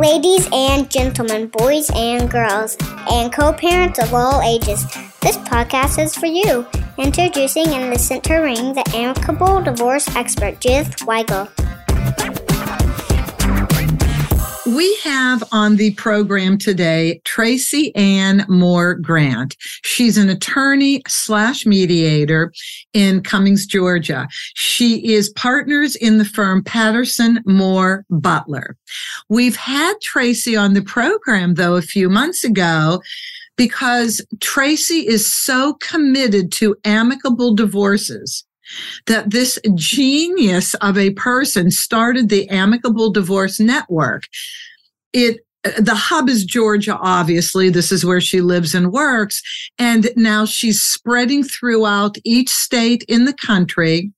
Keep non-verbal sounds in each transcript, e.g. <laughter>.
Ladies and gentlemen, boys and girls, and co parents of all ages, this podcast is for you. Introducing and the center ring, the amicable divorce expert, Judith Weigle. We have on the program today Tracy Ann Moore Grant. She's an attorney slash mediator in Cummings, Georgia. She is partners in the firm Patterson Moore Butler. We've had Tracy on the program though a few months ago because Tracy is so committed to amicable divorces that this genius of a person started the Amicable Divorce Network. It the hub is Georgia, obviously. This is where she lives and works. And now she's spreading throughout each state in the country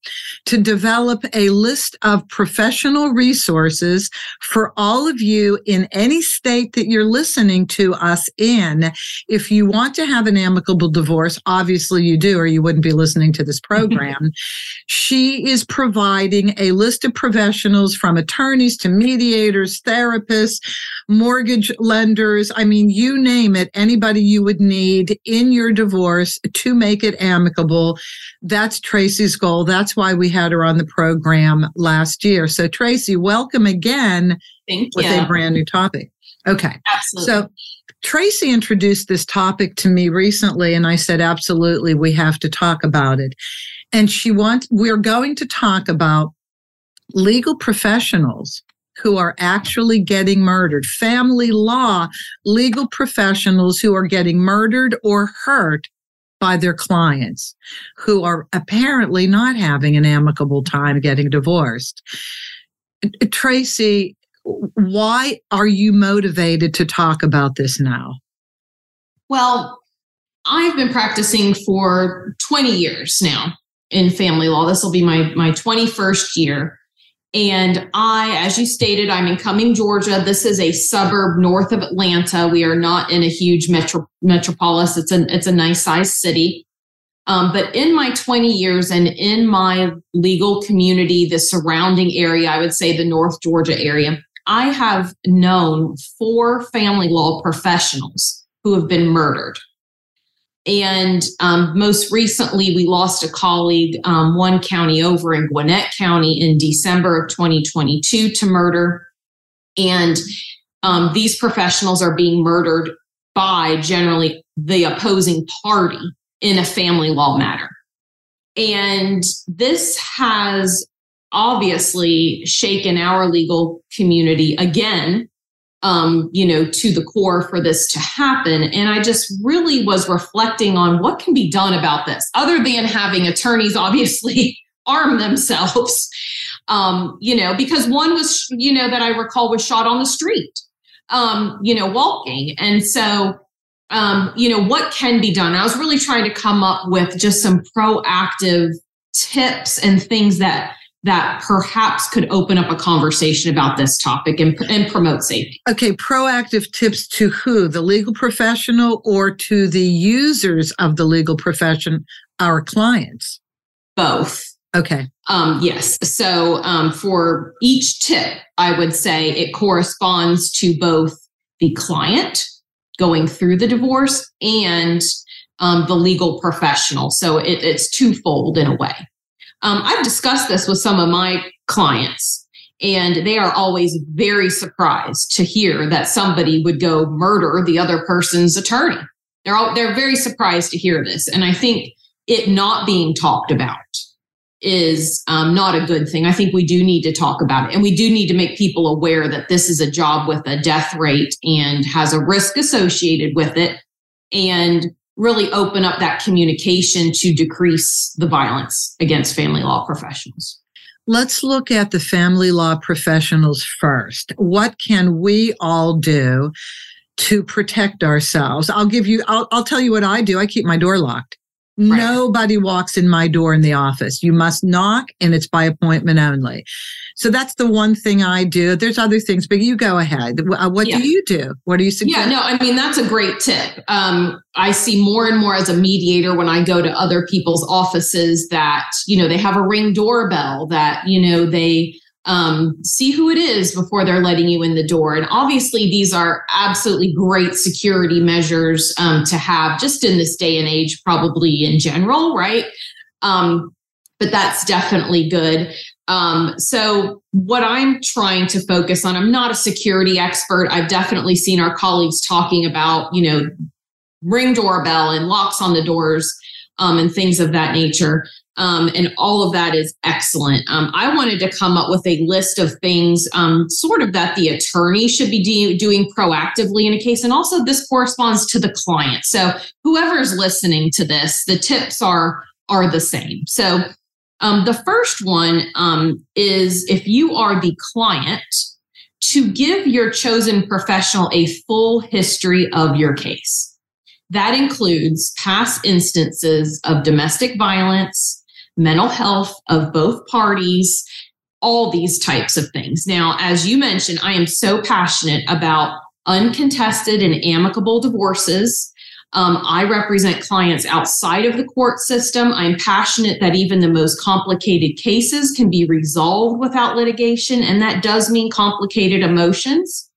to develop a list of professional resources for all of you in any state that you're listening to us in. If you want to have an amicable divorce, obviously you do, or you wouldn't be listening to this program. <laughs> she is providing a list of professionals from attorneys to mediators, therapists, more mortgage lenders. I mean, you name it, anybody you would need in your divorce to make it amicable. That's Tracy's goal. That's why we had her on the program last year. So, Tracy, welcome again Thank with you. a brand new topic. Okay. Absolutely. So, Tracy introduced this topic to me recently, and I said, absolutely, we have to talk about it. And she wants, we're going to talk about legal professionals who are actually getting murdered, family law legal professionals who are getting murdered or hurt by their clients who are apparently not having an amicable time getting divorced. Tracy, why are you motivated to talk about this now? Well, I've been practicing for 20 years now in family law. This will be my my 21st year. And I, as you stated, I'm in Cumming, Georgia. This is a suburb north of Atlanta. We are not in a huge metro, metropolis. It's a it's a nice sized city. Um, but in my 20 years and in my legal community, the surrounding area, I would say the North Georgia area, I have known four family law professionals who have been murdered. And um, most recently, we lost a colleague um, one county over in Gwinnett County in December of 2022 to murder. And um, these professionals are being murdered by generally the opposing party in a family law matter. And this has obviously shaken our legal community again um, you know, to the core for this to happen. And I just really was reflecting on what can be done about this, other than having attorneys <laughs> obviously arm themselves. Um, you know, because one was, you know, that I recall was shot on the street, um, you know, walking. And so, um, you know, what can be done? I was really trying to come up with just some proactive tips and things that that perhaps could open up a conversation about this topic and, and promote safety. Okay, proactive tips to who? The legal professional or to the users of the legal profession, our clients? Both. Okay. Um, yes. So um, for each tip, I would say it corresponds to both the client going through the divorce and um, the legal professional. So it, it's twofold in a way. Um, I've discussed this with some of my clients, and they are always very surprised to hear that somebody would go murder the other person's attorney. They're all they're very surprised to hear this, and I think it not being talked about is um, not a good thing. I think we do need to talk about it, and we do need to make people aware that this is a job with a death rate and has a risk associated with it, and really open up that communication to decrease the violence against family law professionals. Let's look at the family law professionals first. What can we all do to protect ourselves? I'll give you, I'll, I'll tell you what I do. I keep my door locked. Right. Nobody walks in my door in the office. You must knock and it's by appointment only. So that's the one thing I do. There's other things, but you go ahead. Uh, what yeah. do you do? What do you suggest? Yeah, no, I mean, that's a great tip. Um, I see more and more as a mediator when I go to other people's offices that, you know, they have a ring doorbell that, you know, they um, see who it is before they're letting you in the door. And obviously, these are absolutely great security measures um, to have just in this day and age, probably in general, right? Um, but that's definitely good. Um, so, what I'm trying to focus on, I'm not a security expert. I've definitely seen our colleagues talking about, you know, ring doorbell and locks on the doors um, and things of that nature. Um, and all of that is excellent. Um, I wanted to come up with a list of things, um, sort of that the attorney should be de- doing proactively in a case. And also, this corresponds to the client. So, whoever is listening to this, the tips are are the same. So, um, the first one um, is if you are the client, to give your chosen professional a full history of your case. That includes past instances of domestic violence, mental health of both parties, all these types of things. Now, as you mentioned, I am so passionate about uncontested and amicable divorces. Um, I represent clients outside of the court system. I'm passionate that even the most complicated cases can be resolved without litigation, and that does mean complicated emotions.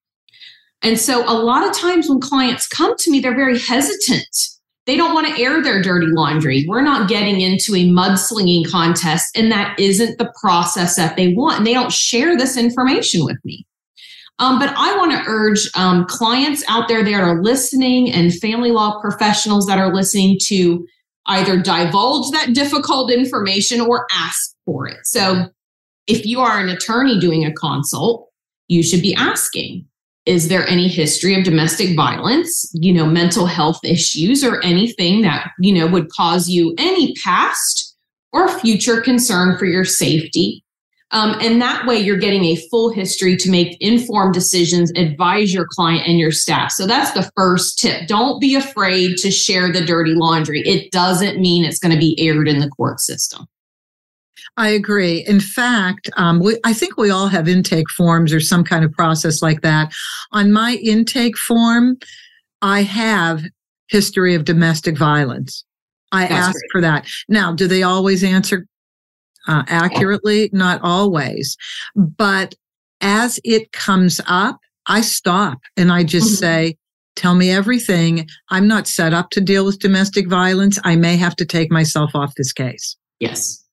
And so, a lot of times when clients come to me, they're very hesitant they don't want to air their dirty laundry. We're not getting into a mudslinging contest, and that isn't the process that they want. And they don't share this information with me. Um, but I want to urge um, clients out there that are listening and family law professionals that are listening to either divulge that difficult information or ask for it. So if you are an attorney doing a consult, you should be asking is there any history of domestic violence you know mental health issues or anything that you know would cause you any past or future concern for your safety? Um, and that way you're getting a full history to make informed decisions advise your client and your staff. So that's the first tip. Don't be afraid to share the dirty laundry. It doesn't mean it's going to be aired in the court system I agree. In fact, um, we, I think we all have intake forms or some kind of process like that. On my intake form, I have history of domestic violence. I That's ask great. for that. Now, do they always answer uh, accurately? Not always. But as it comes up, I stop and I just mm-hmm. say, tell me everything. I'm not set up to deal with domestic violence. I may have to take myself off this case. Yes.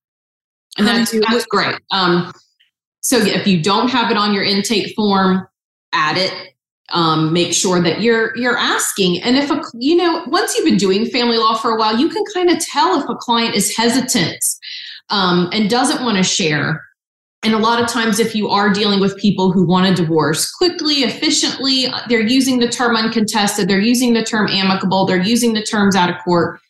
And that's, that's great. Um, so if you don't have it on your intake form, add it. Um, make sure that you're you're asking. And if a you know once you've been doing family law for a while, you can kind of tell if a client is hesitant um, and doesn't want to share. And a lot of times, if you are dealing with people who want a divorce quickly, efficiently, they're using the term uncontested, they're using the term amicable, they're using the terms out of court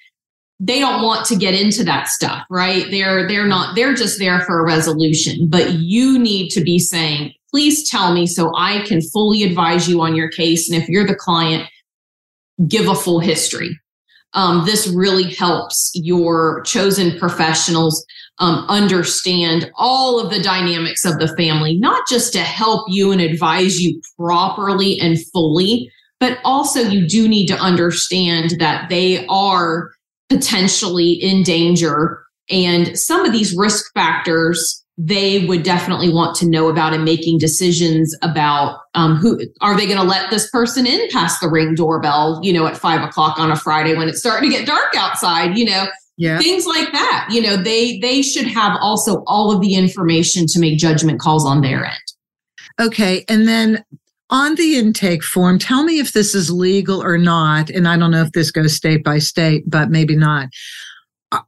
they don't want to get into that stuff right? They're they're not they're just there for a resolution but you need to be saying please tell me so i can fully advise you on your case and if you're the client give a full history. Um, this really helps your chosen professionals um, understand all of the dynamics of the family not just to help you and advise you properly and fully but also you do need to understand that they are potentially in danger. And some of these risk factors they would definitely want to know about in making decisions about um, who are they going to let this person in past the ring doorbell, you know, at five o'clock on a Friday when it's starting to get dark outside, you know, yeah. things like that. You know, they they should have also all of the information to make judgment calls on their end. Okay, and then on the intake form, tell me if this is legal or not. And I don't know if this goes state by state, but maybe not.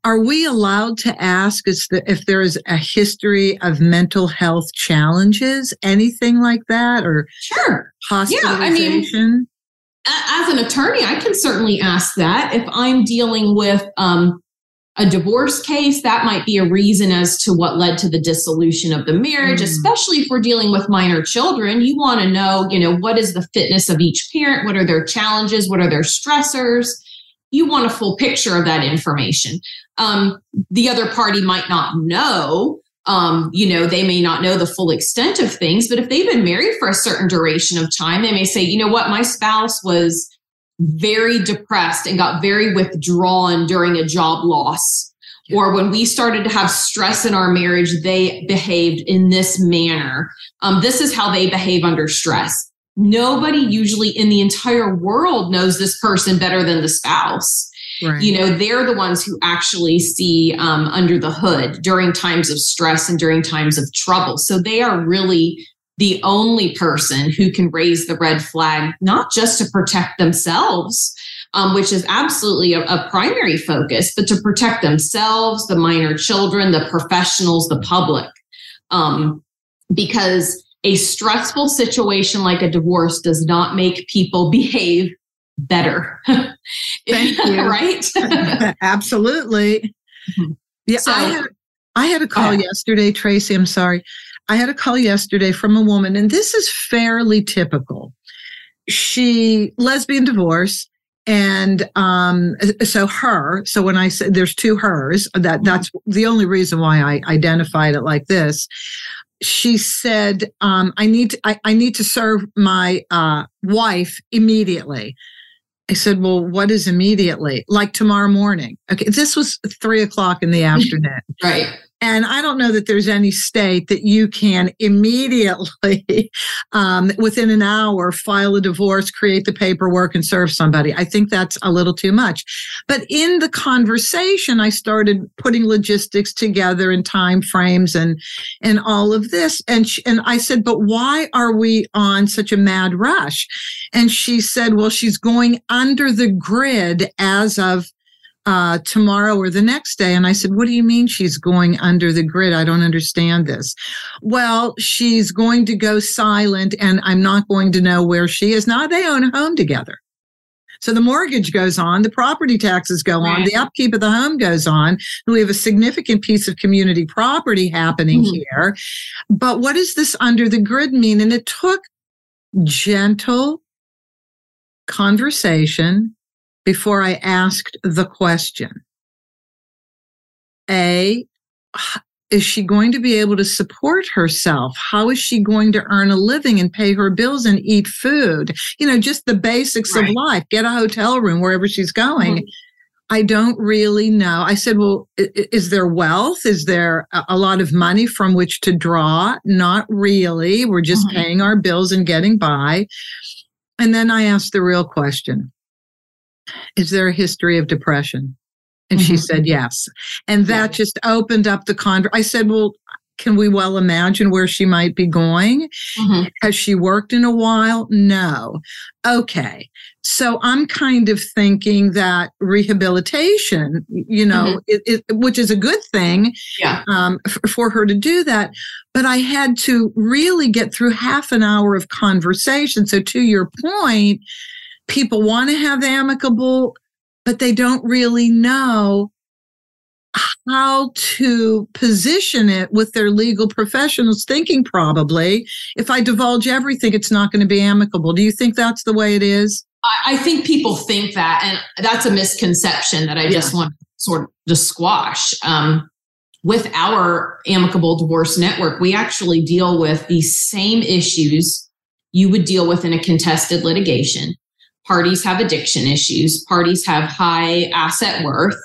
Are we allowed to ask if there is a history of mental health challenges, anything like that, or sure hospitalization? Yeah, I mean, as an attorney, I can certainly ask that if I'm dealing with um, a divorce case, that might be a reason as to what led to the dissolution of the marriage, mm. especially if we're dealing with minor children. You want to know, you know, what is the fitness of each parent? What are their challenges? What are their stressors? You want a full picture of that information. Um, the other party might not know. Um, you know, they may not know the full extent of things, but if they've been married for a certain duration of time, they may say, you know what, my spouse was very depressed and got very withdrawn during a job loss or when we started to have stress in our marriage, they behaved in this manner. Um, this is how they behave under stress. Nobody usually in the entire world knows this person better than the spouse. Right. You know, they're the ones who actually see um, under the hood during times of stress and during times of trouble. So they are really the only person who can raise the red flag, not just to protect themselves, um, which is absolutely a, a, primary focus, but to protect themselves, the minor children, the professionals, the public. Um, because a stressful situation like a divorce does not make people <laughs> behave better. <laughs> Thank <laughs> you. right? Absolutely. Mm-hmm. Yeah. So, I, had, I had a call yesterday, Tracy. I'm sorry. I had a call yesterday from a woman, and this is fairly typical. She lesbian divorce, and um, so her. So when I said there's two hers, that mm-hmm. that's the only reason why I identified it like this. She said, um, "I need to, I, I need to serve my uh, wife immediately." I said, Well, what is immediately? Like tomorrow morning. Okay. This was three o'clock in the <laughs> afternoon. right. And I don't know that there's any state that you can immediately, <laughs> um, within an hour, file a divorce, create the paperwork, and serve somebody. I think that's a little too much. But in the conversation, I started putting logistics together and time frames and and all of this. And she, and I said, but why are we on such a mad rush? And she said, well, she's going under the grid as of uh, tomorrow or the next day. And I said, What do you mean she's going under the grid? I don't understand this. Well, she's going to go silent and I'm not going to know where she is. Now they own a home together. So the mortgage goes on, the property taxes go right. on, the upkeep of the home goes on. We have a significant piece of community property happening mm-hmm. here. But what does this under the grid mean? And it took gentle conversation before I asked the question. A, is she going to be able to support herself? How is she going to earn a living and pay her bills and eat food? You know, just the basics right. of life, get a hotel room wherever she's going. Mm-hmm. I don't really know. I said, well, is there wealth? Is there a lot of money from which to draw? Not really. We're just mm-hmm. paying our bills and getting by. And then I asked the real question is there a history of depression? And mm-hmm. she said yes. And that yeah. just opened up the con. I said, well, can we well imagine where she might be going? Mm-hmm. Has she worked in a while? No. Okay. So I'm kind of thinking that rehabilitation, you know, mm-hmm. it, it, which is a good thing yeah. um, f- for her to do that. But I had to really get through half an hour of conversation. So to your point, people want to have amicable, but they don't really know how to position it with their legal professionals thinking probably. If i divulge everything it's not going to be amicable. Do you think that's the way it is? I think people think that and that's a misconception that i just yeah. want to sort of just squash. Um, with our amicable divorce network we actually deal with the same issues you would deal with in a contested litigation parties have addiction issues, parties have high asset worth,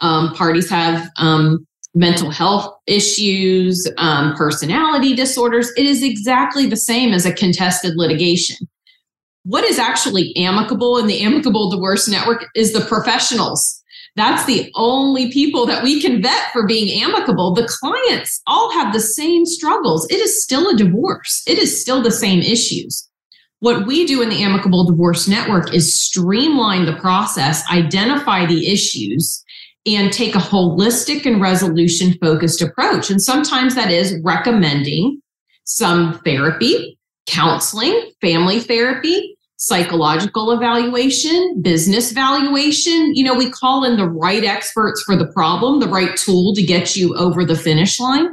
um, parties have um, mental health issues, um, personality disorders. It is exactly the same as a contested litigation. What is actually amicable in the Amicable Divorce Network is the professionals. That's the only people that we can vet for being amicable. The clients all have the same struggles. It is still a divorce, it is still the same issues. What we do in the Amicable Divorce Network is streamline the process, identify the issues, and take a holistic and resolution focused approach. And sometimes that is recommending some therapy, counseling, family therapy, psychological evaluation, business valuation. You know, we call in the right experts for the problem, the right tool to get you over the finish line.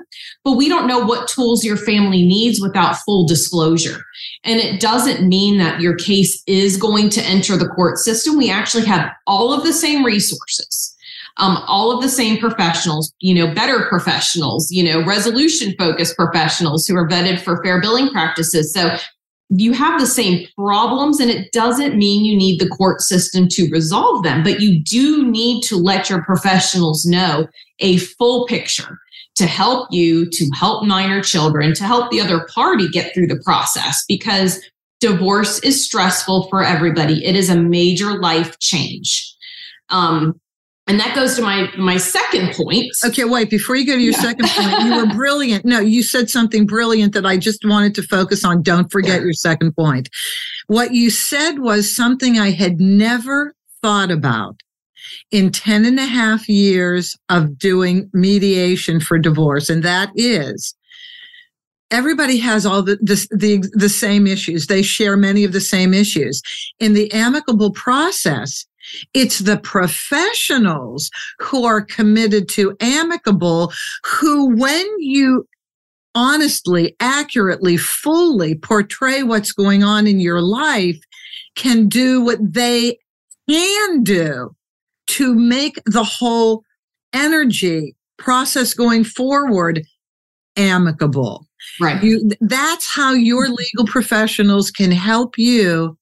But we don't know what tools your family needs without full disclosure. And it doesn't mean that your case is going to enter the court system. We actually have all of the same resources. Um, all of the same professionals, you know, better professionals, you know, resolution focused professionals who are vetted for fair billing practices. So you have the same problems and it doesn't mean you need the court system to resolve them but you do need to let your professionals know a full picture to help you to help minor children to help the other party get through the process because divorce is stressful for everybody it is a major life change um, and that goes to my my second point. Okay, wait, before you go to your yeah. second point, you were <laughs> brilliant. No, you said something brilliant that I just wanted to focus on. Don't forget your second point. What you said was something I had never thought about in 10 and a half years of doing mediation for divorce. And that is everybody has all the, the, the, the same issues. They share many of the same issues. In the amicable process, it's the professionals who are committed to amicable, who, when you honestly, accurately, fully portray what's going on in your life, can do what they can do to make the whole energy process going forward amicable. Right. You, that's how your legal professionals can help you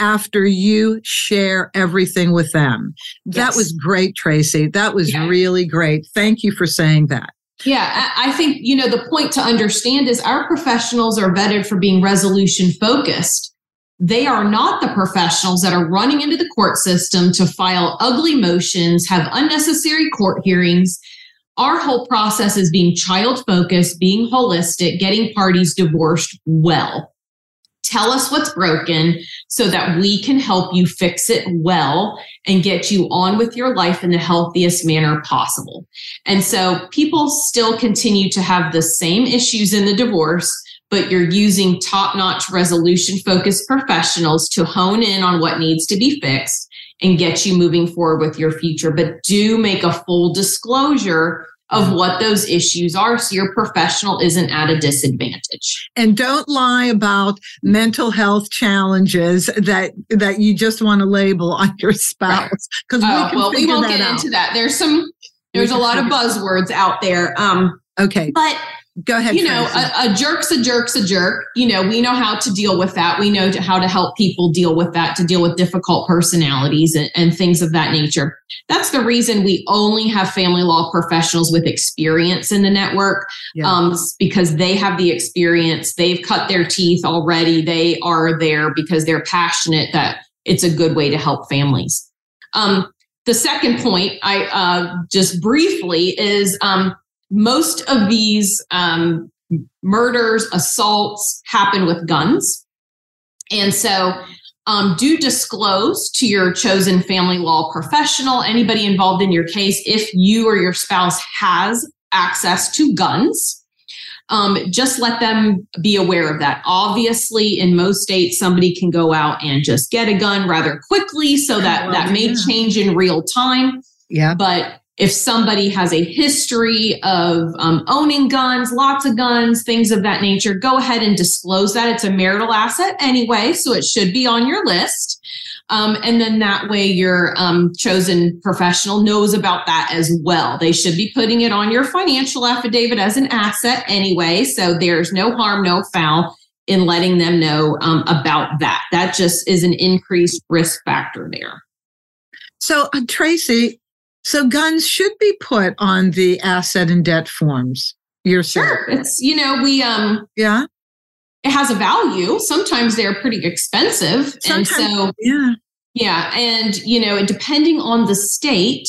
after you share everything with them. That was great, Tracy. That was yeah. really great. Thank you for saying that. Yeah, I think, you know, the point to understand is our professionals are vetted for being resolution focused. They are not the professionals that are running into the court system to file ugly motions, have unnecessary court hearings. Our whole process is being child focused, being holistic, getting parties divorced well. Tell us what's broken so that we can help you fix it well and get you on with your life in the healthiest manner possible. And so people still continue to have the same issues in the divorce, but you're using top notch resolution focused professionals to hone in on what needs to be fixed and get you moving forward with your future. But do make a full disclosure of what those issues are so your professional isn't at a disadvantage and don't lie about mental health challenges that that you just want to label on your spouse because right. we well we won't get out. into that there's some there's a lot of buzzwords out there um okay but Go ahead. You know, a, a, jerk's a jerk's a jerk. You know, we know how to deal with that. We know to, how to help people deal with that, to deal with difficult personalities and, and things of that nature. That's the reason we only have family law professionals with experience in the network, yeah. um, because they have the experience. They've cut their teeth already. They are there because they're passionate that it's a good way to help families. Um, the second point, I uh, just briefly is um, most of these um, murders, assaults happen with guns. And so um, do disclose to your chosen family law professional, anybody involved in your case, if you or your spouse has access to guns. Um, just let them be aware of that. Obviously, in most states, somebody can go out and just get a gun rather quickly, so that that may change in real time. Yeah. But if somebody has a history of um, owning guns, lots of guns, things of that nature, go ahead and disclose that. It's a marital asset anyway, so it should be on your list. Um, and then that way your um, chosen professional knows about that as well. They should be putting it on your financial affidavit as an asset anyway. So there's no harm, no foul in letting them know um, about that. That just is an increased risk factor there. So, uh, Tracy, so guns should be put on the asset and debt forms. You're sure it's you know we um yeah it has a value. Sometimes they're pretty expensive, Sometimes, and so yeah yeah, and you know depending on the state.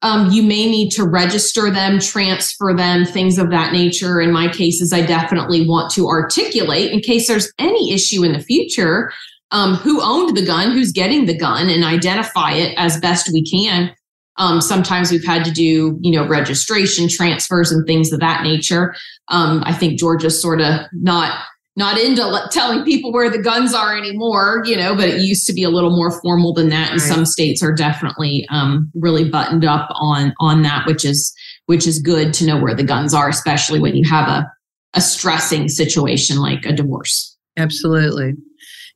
Um, you may need to register them, transfer them, things of that nature. In my cases, I definitely want to articulate in case there's any issue in the future um, who owned the gun, who's getting the gun, and identify it as best we can. Um, sometimes we've had to do, you know, registration transfers and things of that nature. Um, I think Georgia's sort of not not into telling people where the guns are anymore, you know, but it used to be a little more formal than that. And right. some states are definitely um, really buttoned up on on that, which is which is good to know where the guns are, especially when you have a a stressing situation like a divorce. Absolutely.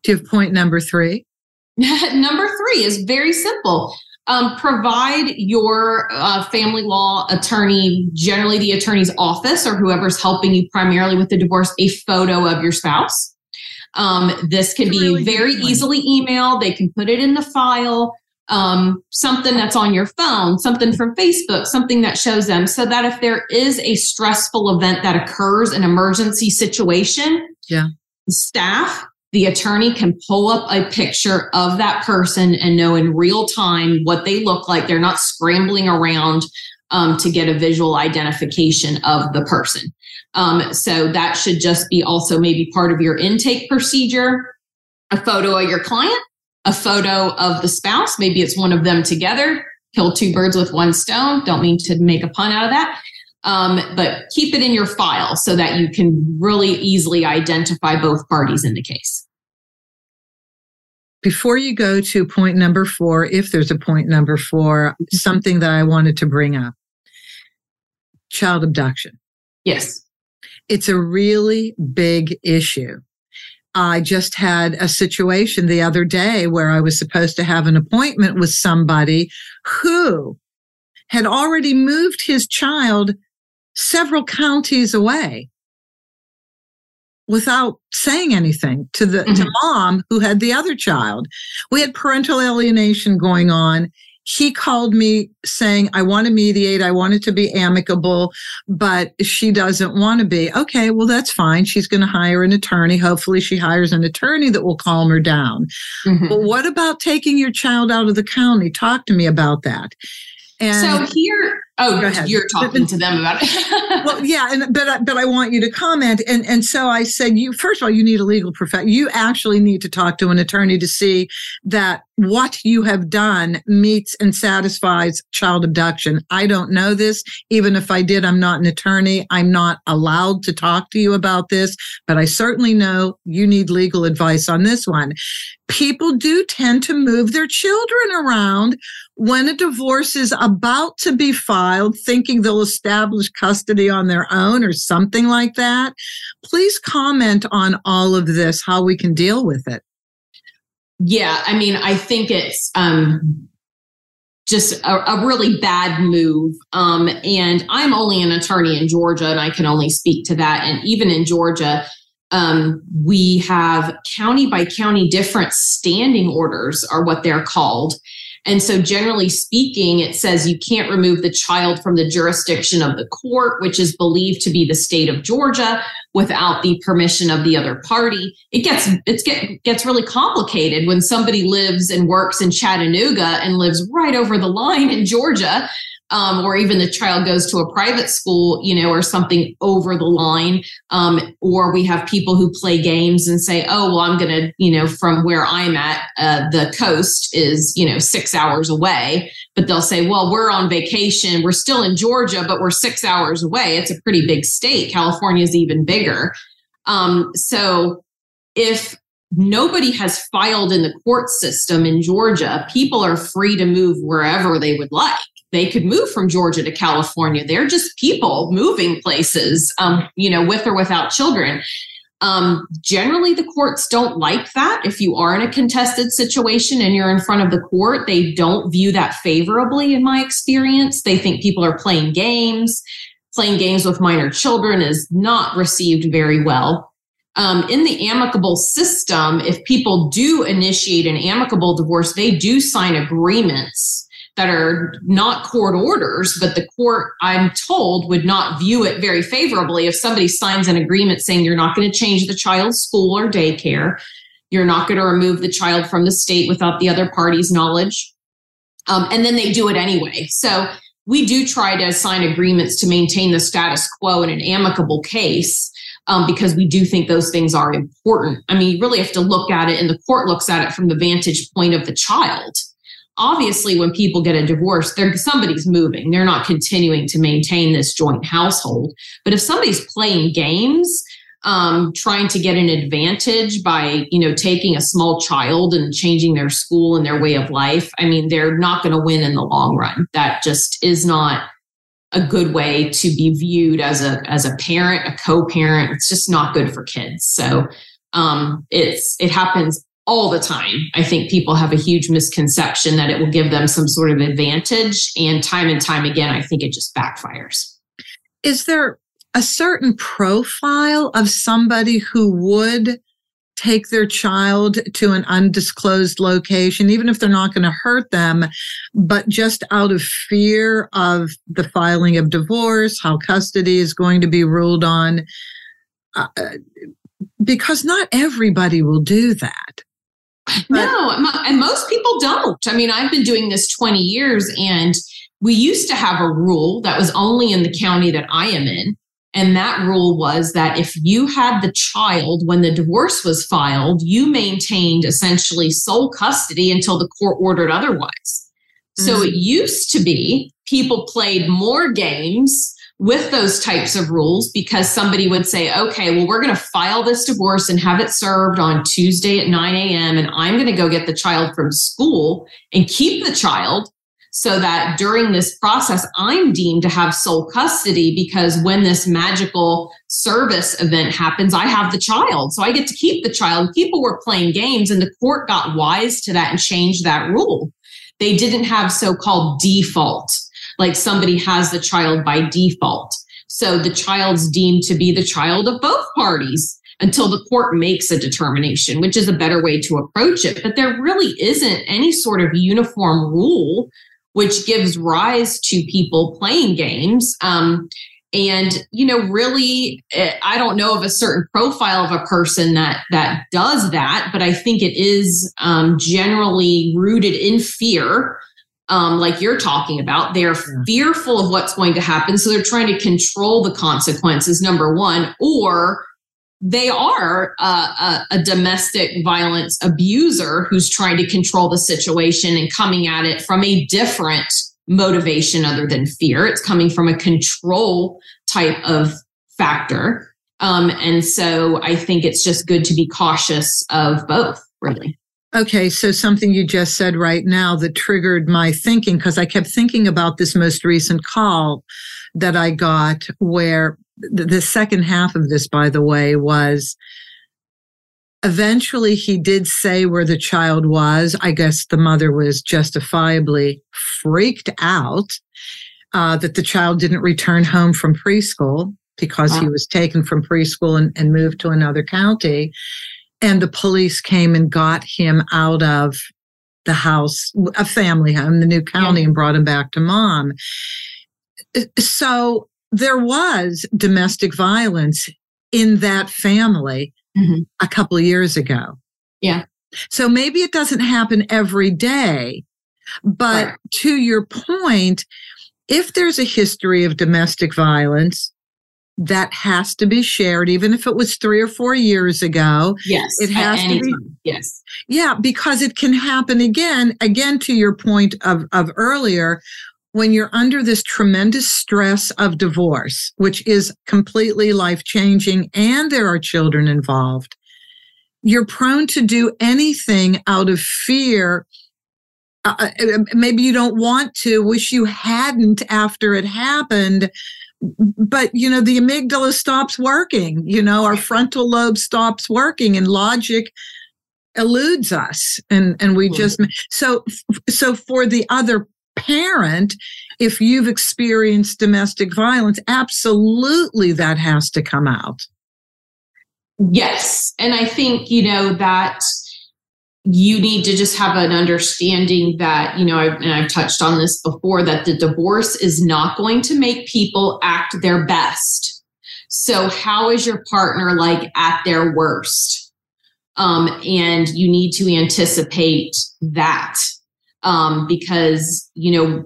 Do you have point number three? <laughs> number three is very simple um, provide your uh, family law attorney, generally the attorney's office or whoever's helping you primarily with the divorce, a photo of your spouse. Um, this can be really very easily emailed. They can put it in the file. Um, something that's on your phone, something from Facebook, something that shows them so that if there is a stressful event that occurs, an emergency situation, yeah, staff, the attorney can pull up a picture of that person and know in real time what they look like. They're not scrambling around um, to get a visual identification of the person. Um, so that should just be also maybe part of your intake procedure. A photo of your client, a photo of the spouse. Maybe it's one of them together. Kill two birds with one stone. Don't mean to make a pun out of that. Um, but keep it in your file so that you can really easily identify both parties in the case. Before you go to point number four, if there's a point number four, something that I wanted to bring up child abduction. Yes. It's a really big issue. I just had a situation the other day where I was supposed to have an appointment with somebody who had already moved his child several counties away without saying anything to the mm-hmm. to mom who had the other child. We had parental alienation going on he called me saying, I want to mediate. I want it to be amicable, but she doesn't want to be. Okay, well, that's fine. She's going to hire an attorney. Hopefully, she hires an attorney that will calm her down. Mm-hmm. But what about taking your child out of the county? Talk to me about that. And so here, oh, Go ahead. you're talking to them about it. <laughs> well, yeah, and but uh, but I want you to comment. And and so I said, you first of all, you need a legal profession. You actually need to talk to an attorney to see that what you have done meets and satisfies child abduction. I don't know this. Even if I did, I'm not an attorney. I'm not allowed to talk to you about this, but I certainly know you need legal advice on this one. People do tend to move their children around when a divorce is about to be filed, thinking they'll establish custody on their own or something like that. Please comment on all of this, how we can deal with it. Yeah, I mean, I think it's um, just a, a, really bad move. Um, and I'm only an attorney in Georgia, and I can only speak to that. And even in Georgia, um, we have county by county different standing orders, are what they're called. And so, generally speaking, it says you can't remove the child from the jurisdiction of the court, which is believed to be the state of Georgia, without the permission of the other party. It gets it get, gets really complicated when somebody lives and works in Chattanooga and lives right over the line in Georgia um, or even the child goes to a private school, you know, or something over the line. Um, or we have people who play games and say, oh, well, I'm going to, you know, from where I'm at, uh, the coast is, you know, six hours away. But they'll say, well, we're on vacation. We're still in Georgia, but we're six hours away. It's a pretty big state. California is even bigger. Um, so if nobody has filed in the court system in Georgia, people are free to move wherever they would like they could move from Georgia to California. They're just people moving places, um, you know, with or without children. Um, generally, the courts don't like that. If you are in a contested situation and you're in front of the court, they don't view that favorably, in my experience. They think people are playing games. Playing games with minor children is not received very well. Um, in the amicable system, if people do initiate an amicable divorce, they do sign agreements that are not court orders, but the court, I'm told, would not view it very favorably if somebody signs an agreement saying you're not going to change the child's school or daycare, you're not going to remove the child from the state without the other party's knowledge. Um, and then they do it anyway. So we do try to sign agreements to maintain the status quo in an amicable case. Um, because we do think those things are important. I mean, you really have to look at it, and the court looks at it from the vantage point of the child obviously when people get a divorce they're somebody's moving. They're not continuing to maintain this joint household. But if somebody's playing games um, trying to get an advantage by you know taking a small child and changing their school and their way of life i mean they're not going to win in the long run. That just is not a good way to be viewed as a as a parent a co-parent. It's just not good for kids. So um, it's it happens all the time. I think people have a huge misconception that it will give them some sort of advantage. And time and time again, I think it just backfires. Is there a certain profile of somebody who would take their child to an undisclosed location, even if they're not going to hurt them, but just out of fear of the filing of divorce, how custody is going to be ruled on. Uh, because not everybody will do that. No, and most people don't. I mean, I've been doing this 20 years and we used to have a rule that was only in the county that I am in and that rule was that if you had the child when the divorce was filed, you maintained essentially sole custody until the court ordered otherwise. Mm-hmm. So it used to be people played more games with those types of rules because somebody would say, okay, well, we're going to file this divorce and have it served on Tuesday at 9 a.m. And I'm going to go get the child from school and keep the child so that during this process, I'm deemed to have sole custody because when this magical service event happens, I have the child. So I get to keep the child. People were playing games, and the court got wise to that and changed that rule. They didn't have so called default, like somebody has the child by default. So the child's deemed to be the child of both parties until the court makes a determination, which is a better way to approach it. But there really isn't any sort of uniform rule which gives rise to people playing games. Um, and you know, really, eh, I don't know of a certain profile of a person that that does that, but I think it is um, generally rooted in fear. Um, like you're talking about, they're fearful of what's going to happen. So they're trying to control the consequences, number one, or they are a, a, a, domestic violence abuser who's trying to control the situation and coming at it from a different motivation other than fear. It's coming from a control type of factor. Um, and so I think it's just good to be cautious of both, really. Okay, so something you just said right now that triggered my thinking because I kept thinking about this most recent call that I got where the second half of this, by the way, was eventually he did say where the child was. I guess the mother was justifiably freaked out uh, that the child didn't return home from preschool because wow. he was taken from preschool and, and moved to another county. And the police came and got him out of the house, a family home, the new county, yeah. and brought him back to mom. So there was domestic violence in that family mm-hmm. a couple of years ago. Yeah. So maybe it doesn't happen every day, but right. to your point, if there's a history of domestic violence, that has to be shared, even if it was three or four years ago. Yes. It has to be. Time. Yes. Yeah, because it can happen again. Again, to your point of, of earlier, when you're under this tremendous stress of divorce, which is completely life changing, and there are children involved, you're prone to do anything out of fear. Uh, uh, maybe you don't want to, wish you hadn't after it happened. But, you know, the amygdala stops working, you know, our frontal lobe stops working and logic eludes us and and we mm-hmm. just so so for the other parent, if you've experienced domestic violence, absolutely that has to come out. Yes. And I think, you know, that you need to just have an understanding that, you know, I've, and I've touched on this before, that the divorce is not going to make people act their best. So, how is your partner like at their worst? Um, and you need to anticipate that um, because, you know,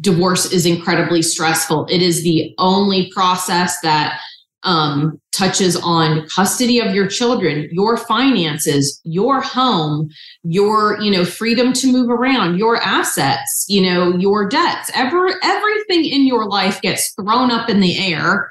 divorce is incredibly stressful. It is the only process that um, touches on custody of your children, your finances, your home, your you know freedom to move around, your assets, you know your debts. Ever everything in your life gets thrown up in the air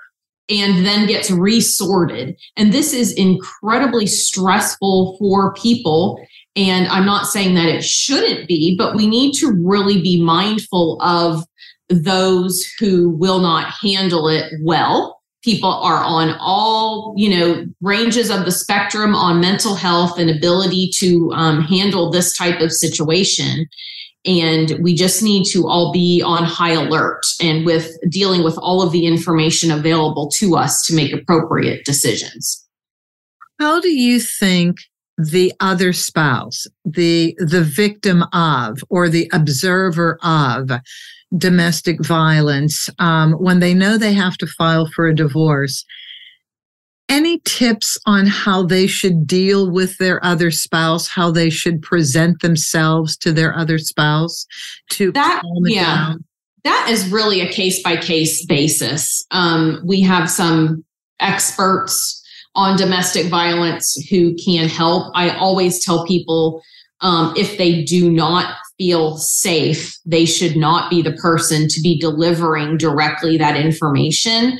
and then gets resorted. And this is incredibly stressful for people and I'm not saying that it shouldn't be, but we need to really be mindful of those who will not handle it well. People are on all, you know, ranges of the spectrum on mental health and ability to um, handle this type of situation. And we just need to all be on high alert and with dealing with all of the information available to us to make appropriate decisions. How do you think the other spouse, the the victim of or the observer of domestic violence, um, when they know they have to file for a divorce, any tips on how they should deal with their other spouse, how they should present themselves to their other spouse to that, yeah. Down? That is really a case by case basis. Um, we have some experts on domestic violence who can help. I always tell people um, if they do not feel safe, they should not be the person to be delivering directly that information.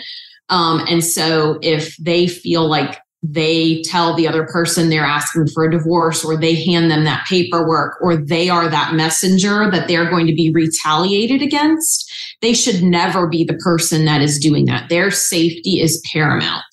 Um, and so if they feel like they tell the other person they're asking for a divorce or they hand them that paperwork or they are that messenger that they're going to be retaliated against, they should never be the person that is doing that. Their safety is paramount.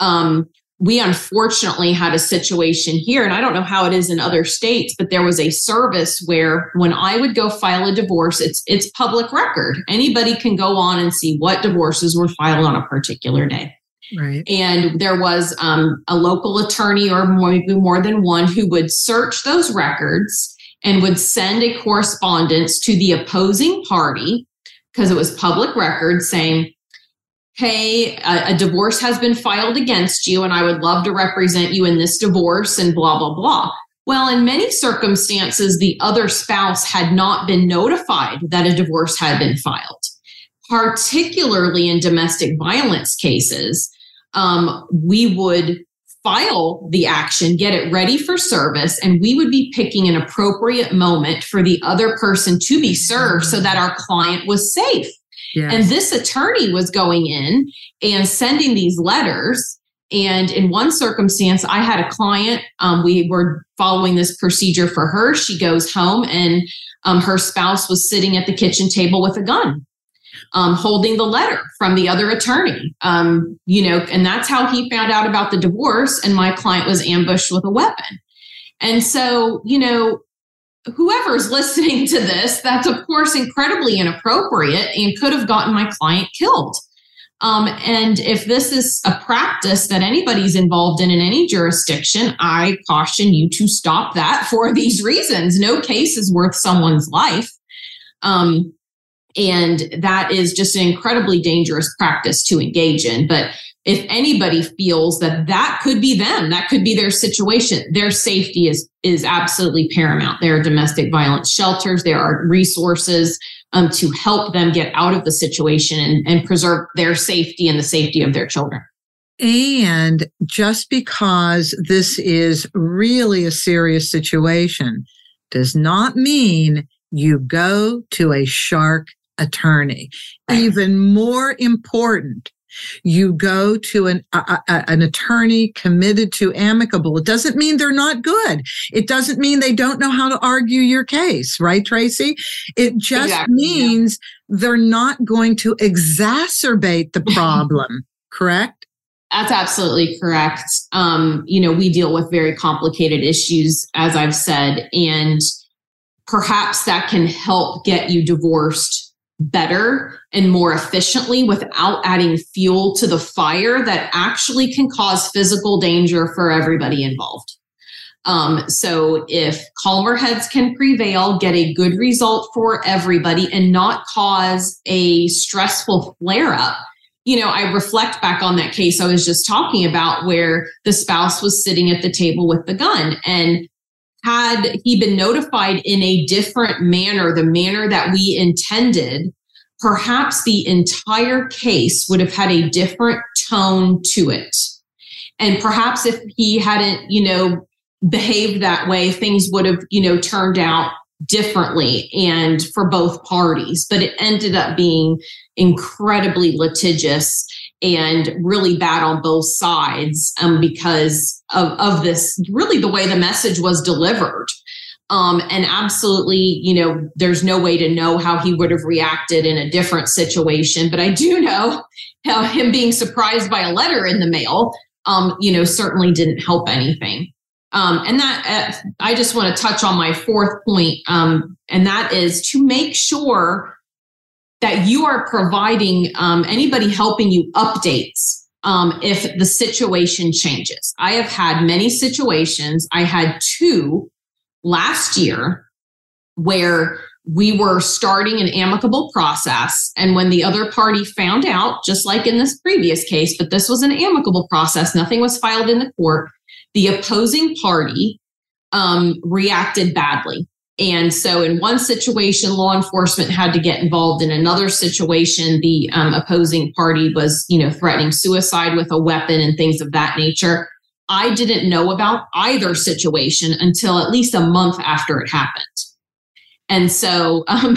Um, we unfortunately had a situation here, and I don't know how it is in other states, but there was a service where when I would go file a divorce, it's it's public record. Anybody can go on and see what divorces were filed on a particular day. Right. And there was um, a local attorney, or maybe more than one, who would search those records and would send a correspondence to the opposing party because it was public record saying, hey, a, a, divorce has been filed against you, and I would love to represent you in this divorce, and blah, blah, blah. Well, in many circumstances, the other spouse had not been notified that a divorce had been filed, particularly in domestic violence cases. Um, we would file the action, get it ready for service, and we would be picking an appropriate moment for the other person to be served so that our client was safe. Yes. And this attorney was going in and sending these letters. And in one circumstance, I had a client, um, we were following this procedure for her. She goes home and um, her spouse was sitting at the kitchen table with a gun. Um, holding the letter from the other attorney. Um, you know, and that's how he found out about the divorce. And my client was ambushed with a weapon. And so, you know, whoever's listening to this, that's of course incredibly inappropriate and could have gotten my client killed. Um, and if this is a practice that anybody's involved in in any jurisdiction, I caution you to stop that <laughs> for these reasons. No case is worth someone's life. Um, and that is just an incredibly dangerous practice to engage in. But if anybody feels that that could be them that could be their situation their safety is is absolutely paramount. There are domestic violence shelters there are resources um, to help them get out of the situation and, and preserve their safety and the safety of their children. And just because this is really a serious situation does not mean you go to a shark attorney. Even more important, you go to an a, a, an attorney committed to amicable. It doesn't mean they're not good. It doesn't mean they don't know how to argue your case right tracy? It just exactly, means yeah. they're not going to exacerbate the problem <laughs> correct? That's absolutely correct. Um, you know we deal with very complicated issues as i've said and perhaps that can help get you divorced better and more efficiently without adding fuel to the fire that actually can cause physical danger for everybody involved. Um, so if calmer heads can prevail, get a good result for everybody and not cause a stressful flare up. You know, I reflect back on that case I was just talking about where the spouse was sitting at the table with the gun and had he been notified in a different manner, the manner that we intended, perhaps the entire case would have had a different tone to it. And perhaps if he hadn't, you know, behaved that way, things would have, you know, turned out differently and for both parties. But it ended up being incredibly litigious and really bad on both sides um, because of, of this really the way the message was delivered. Um, and absolutely, you know, there's no way to know how he would have reacted in a different situation. But I do know how him being surprised by a letter in the mail, um, you know, certainly didn't help anything. Um, and that uh, I just want to touch on my fourth point, um, and that is to make sure that you are providing um, anybody helping you updates um, if the situation changes. I have had many situations. I had two last year where we were starting an amicable process. And when the other party found out, just like in this previous case, but this was an amicable process, nothing was filed in the court, the opposing party um, reacted badly. And so, in one situation, law enforcement had to get involved. In another situation, the um, opposing party was, you know, threatening suicide with a weapon and things of that nature. I didn't know about either situation until at least a month after it happened. And so, um,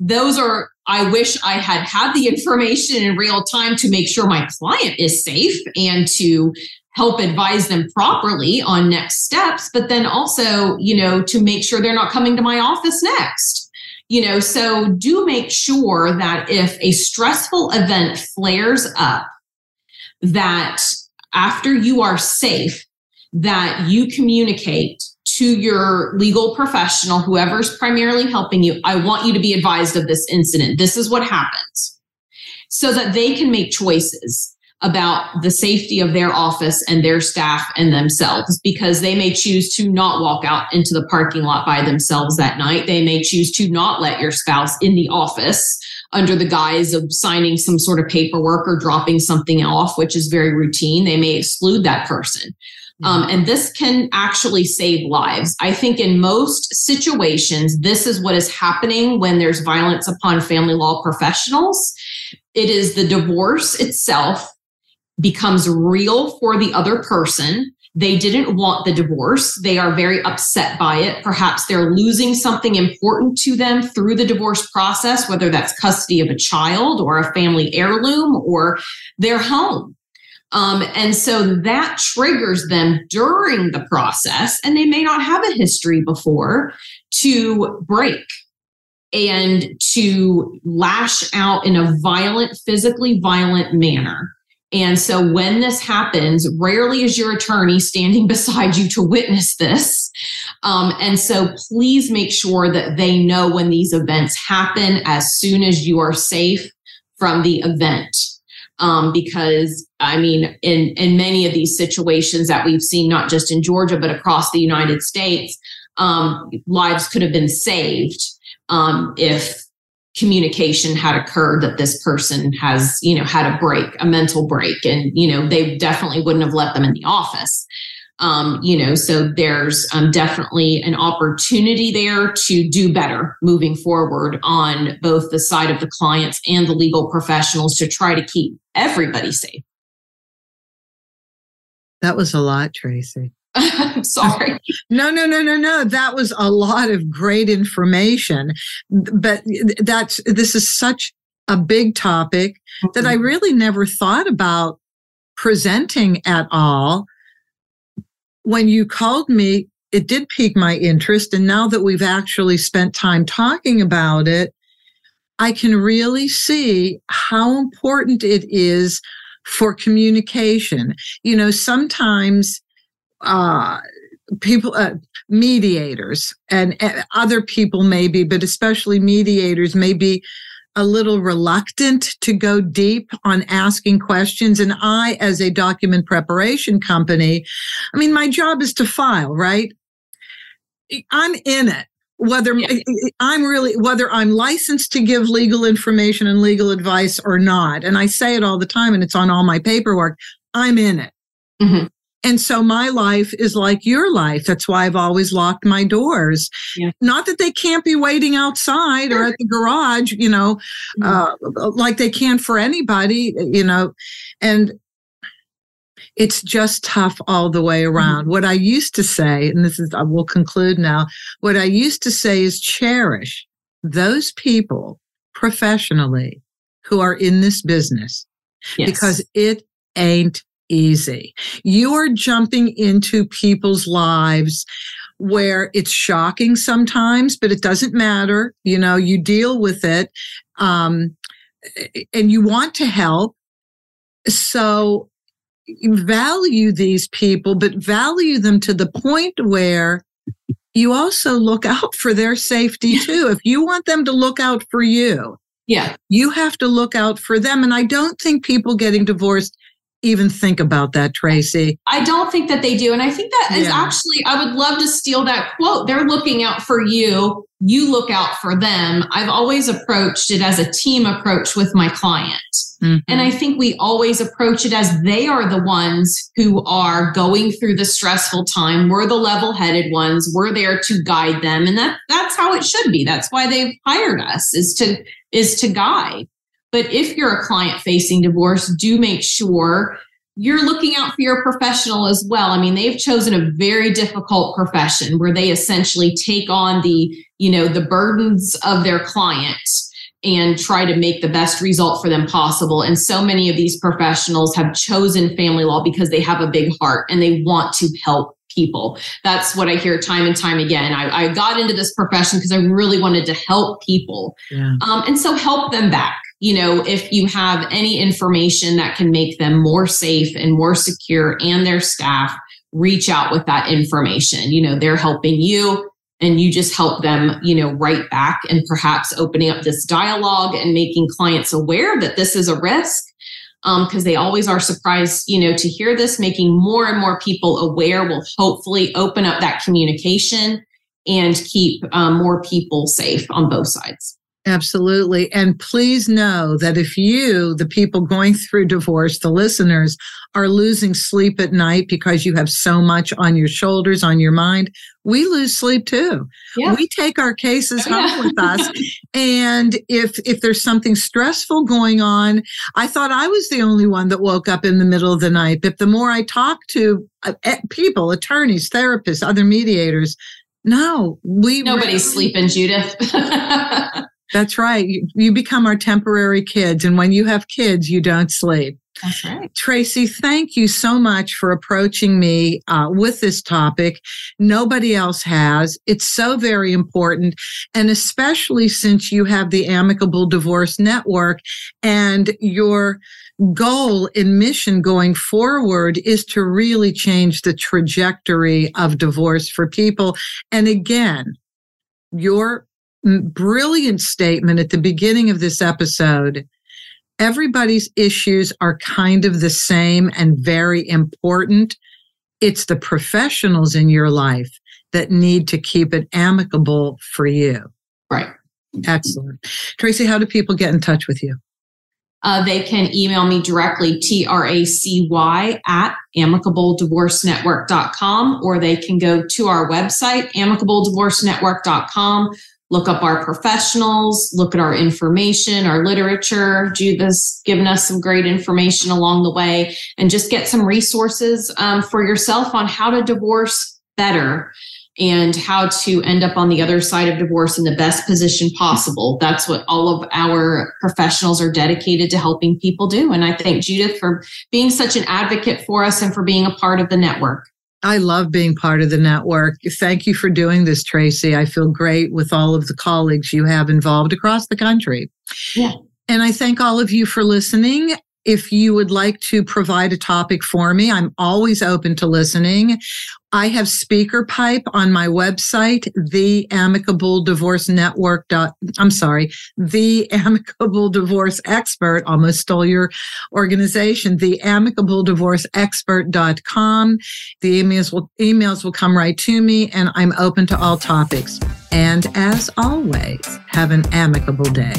those are, I wish I had had the information in real time to make sure my client is safe and to help advise them properly on next steps, but then also, you know, to make sure they're not coming to my office next. You know, so do make sure that if a stressful event flares up, that after you are safe, that you communicate to your legal professional, whoever's primarily helping you. I want you to be advised of this incident. This is what happens so that they can make choices about the safety of their office and their staff and themselves because they may choose to not walk out into the parking lot by themselves that night. They may choose to not let your spouse in the office under the guise of signing some sort of paperwork or dropping something off, which is very routine. They may exclude that person. Um, and this can actually save lives. I think in most situations, this is what is happening when there's violence upon family law professionals. It is the divorce itself becomes real for the other person. They didn't want the divorce. They are very upset by it. Perhaps they're losing something important to them through the divorce process, whether that's custody of a child or a family heirloom or their home. Um, and so that triggers them during the process, and they may not have a history before to break and to lash out in a violent, physically violent manner. And so when this happens, rarely is your attorney standing <laughs> beside you to witness this. Um, and so please make sure that they know when these events happen as soon as you are safe from the event. Um, because I mean, in, in many of these situations that we've seen, not just in Georgia, but across the United States, um, lives could have been saved um, if communication had occurred that this person has, you know, had a break, a mental break, and, you know, they definitely wouldn't have let them in the office. Um, you know, so there's um, definitely an opportunity there to do better moving forward on both the side of the clients and the legal professionals to try to keep everybody safe. That was a lot, Tracy. <laughs> sorry. No, no, no, no, no. That was a lot of great information. But that's, this is such a big topic mm-hmm. that I mm-hmm. really never thought about presenting at all. When you called me, it did pique my interest. And now that we've actually spent time talking about it, I can really see how important it is for communication. You know, sometimes uh, people, uh, mediators and, and other people maybe, but especially mediators may be a little reluctant to go deep on asking questions. And I, as a document preparation company, I mean, my job is to file, right? I'm in it. Whether yeah. I'm really, whether I'm licensed to give legal information and legal advice or not. And I say it all the time and it's on all my paperwork. I'm in it. Mm-hmm. And so my life is like your life. That's why I've always locked my doors. Yeah. Not that they can't be waiting outside or at the garage, you know, mm-hmm. uh, like they can for anybody, you know, and it's just tough all the way around. Mm-hmm. What I used to say, and this is, I will conclude now, what I used to say is cherish those people professionally who are in this business yes. because it ain't easy. You are jumping into people's lives where it's shocking sometimes, but it doesn't matter. You know, you deal with it. Um, and you want to help. So value these people, but value them to the point where you also look out for their safety too. if you want them to look out for you, yeah, you have to look out for them. And I don't think people getting divorced even think about that, Tracy. I don't think that they do. And I think that is Yeah. actually, I would love to steal that quote. They're looking out for you. You look out for them. I've always approached it as a team approach with my client. Mhm. And I think we always approach it as they are the ones who are going through the stressful time. We're the level headed ones. We're there to guide them. And that, that's how it should be. That's why they've hired us is to, is to guide. But if you're a client facing divorce, do make sure you're looking out for your professional as well. I mean, they've chosen a very difficult profession where they essentially take on the, you know, the burdens of their client and try to make the best result for them possible. And so many of these professionals have chosen family law because they have a big heart and they want to help people. That's what I hear time and time again. I, I got into this profession because I really wanted to help people. Yeah. Um, and so help them back. You know, if you have any information that can make them more safe and more secure and their staff, reach out with that information. You know, they're helping you and you just help them, you know, right back and perhaps opening up this dialogue and making clients aware that this is a risk. Because they always are surprised, you know, to hear this, making more and more people aware will hopefully open up that communication and keep um, more people safe on both sides. Absolutely. And please know that if you, the people going through divorce, the listeners, are losing sleep at night because you have so much on your shoulders, on your mind, we lose sleep too. Yeah. We take our cases Yeah. home with us. And if if there's something stressful going on, I thought I was the only one that woke up in the middle of the night. But the more I talk to uh, eh, people, attorneys, therapists, other mediators, no, we Nobody's really- sleeping, Judith. <laughs> That's right. You, you become our temporary kids. And when you have kids, you don't sleep. That's right. Tracy, thank you so much for approaching me uh, with this topic. Nobody else has. It's so very important. And especially since you have the Amicable Divorce Network and your goal and mission going forward is to really change the trajectory of divorce for people. And again, your brilliant statement at the beginning of this episode everybody's issues are kind of the same and very important. It's the professionals in your life that need to keep it amicable for you. Right. Excellent. Tracy, how do people get in touch with you? Uh, they can email me directly, T R A C Y at amicabledivorcenetwork.com, or they can go to our website, amicabledivorcenetwork.com, look up our professionals, look at our information, our literature. Judith's given us some great information along the way, and just get some resources um, for yourself on how to divorce better and how to end up on the other side of divorce in the best position possible. That's what all of our professionals are dedicated to helping people do. And I thank Judith for being such an advocate for us and for being a part of the network. I love being part of the network. Thank you for doing this, Tracy. I feel great with all of the colleagues you have involved across the country. Yeah. And I thank all of you for listening. If you would like to provide a topic for me, I'm always open to listening. I have speaker pipe on my website, the amicable divorce network. I'm sorry, the amicable divorce expert almost stole your organization, the amicable divorce expert.com. The emails will, emails will come right to me and I'm open to all topics. And as always, have an amicable day.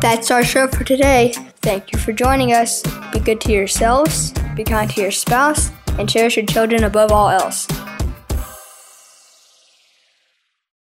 That's our show for today. Thank you for joining us. Be good to yourselves, be kind to your spouse, and cherish your children above all else.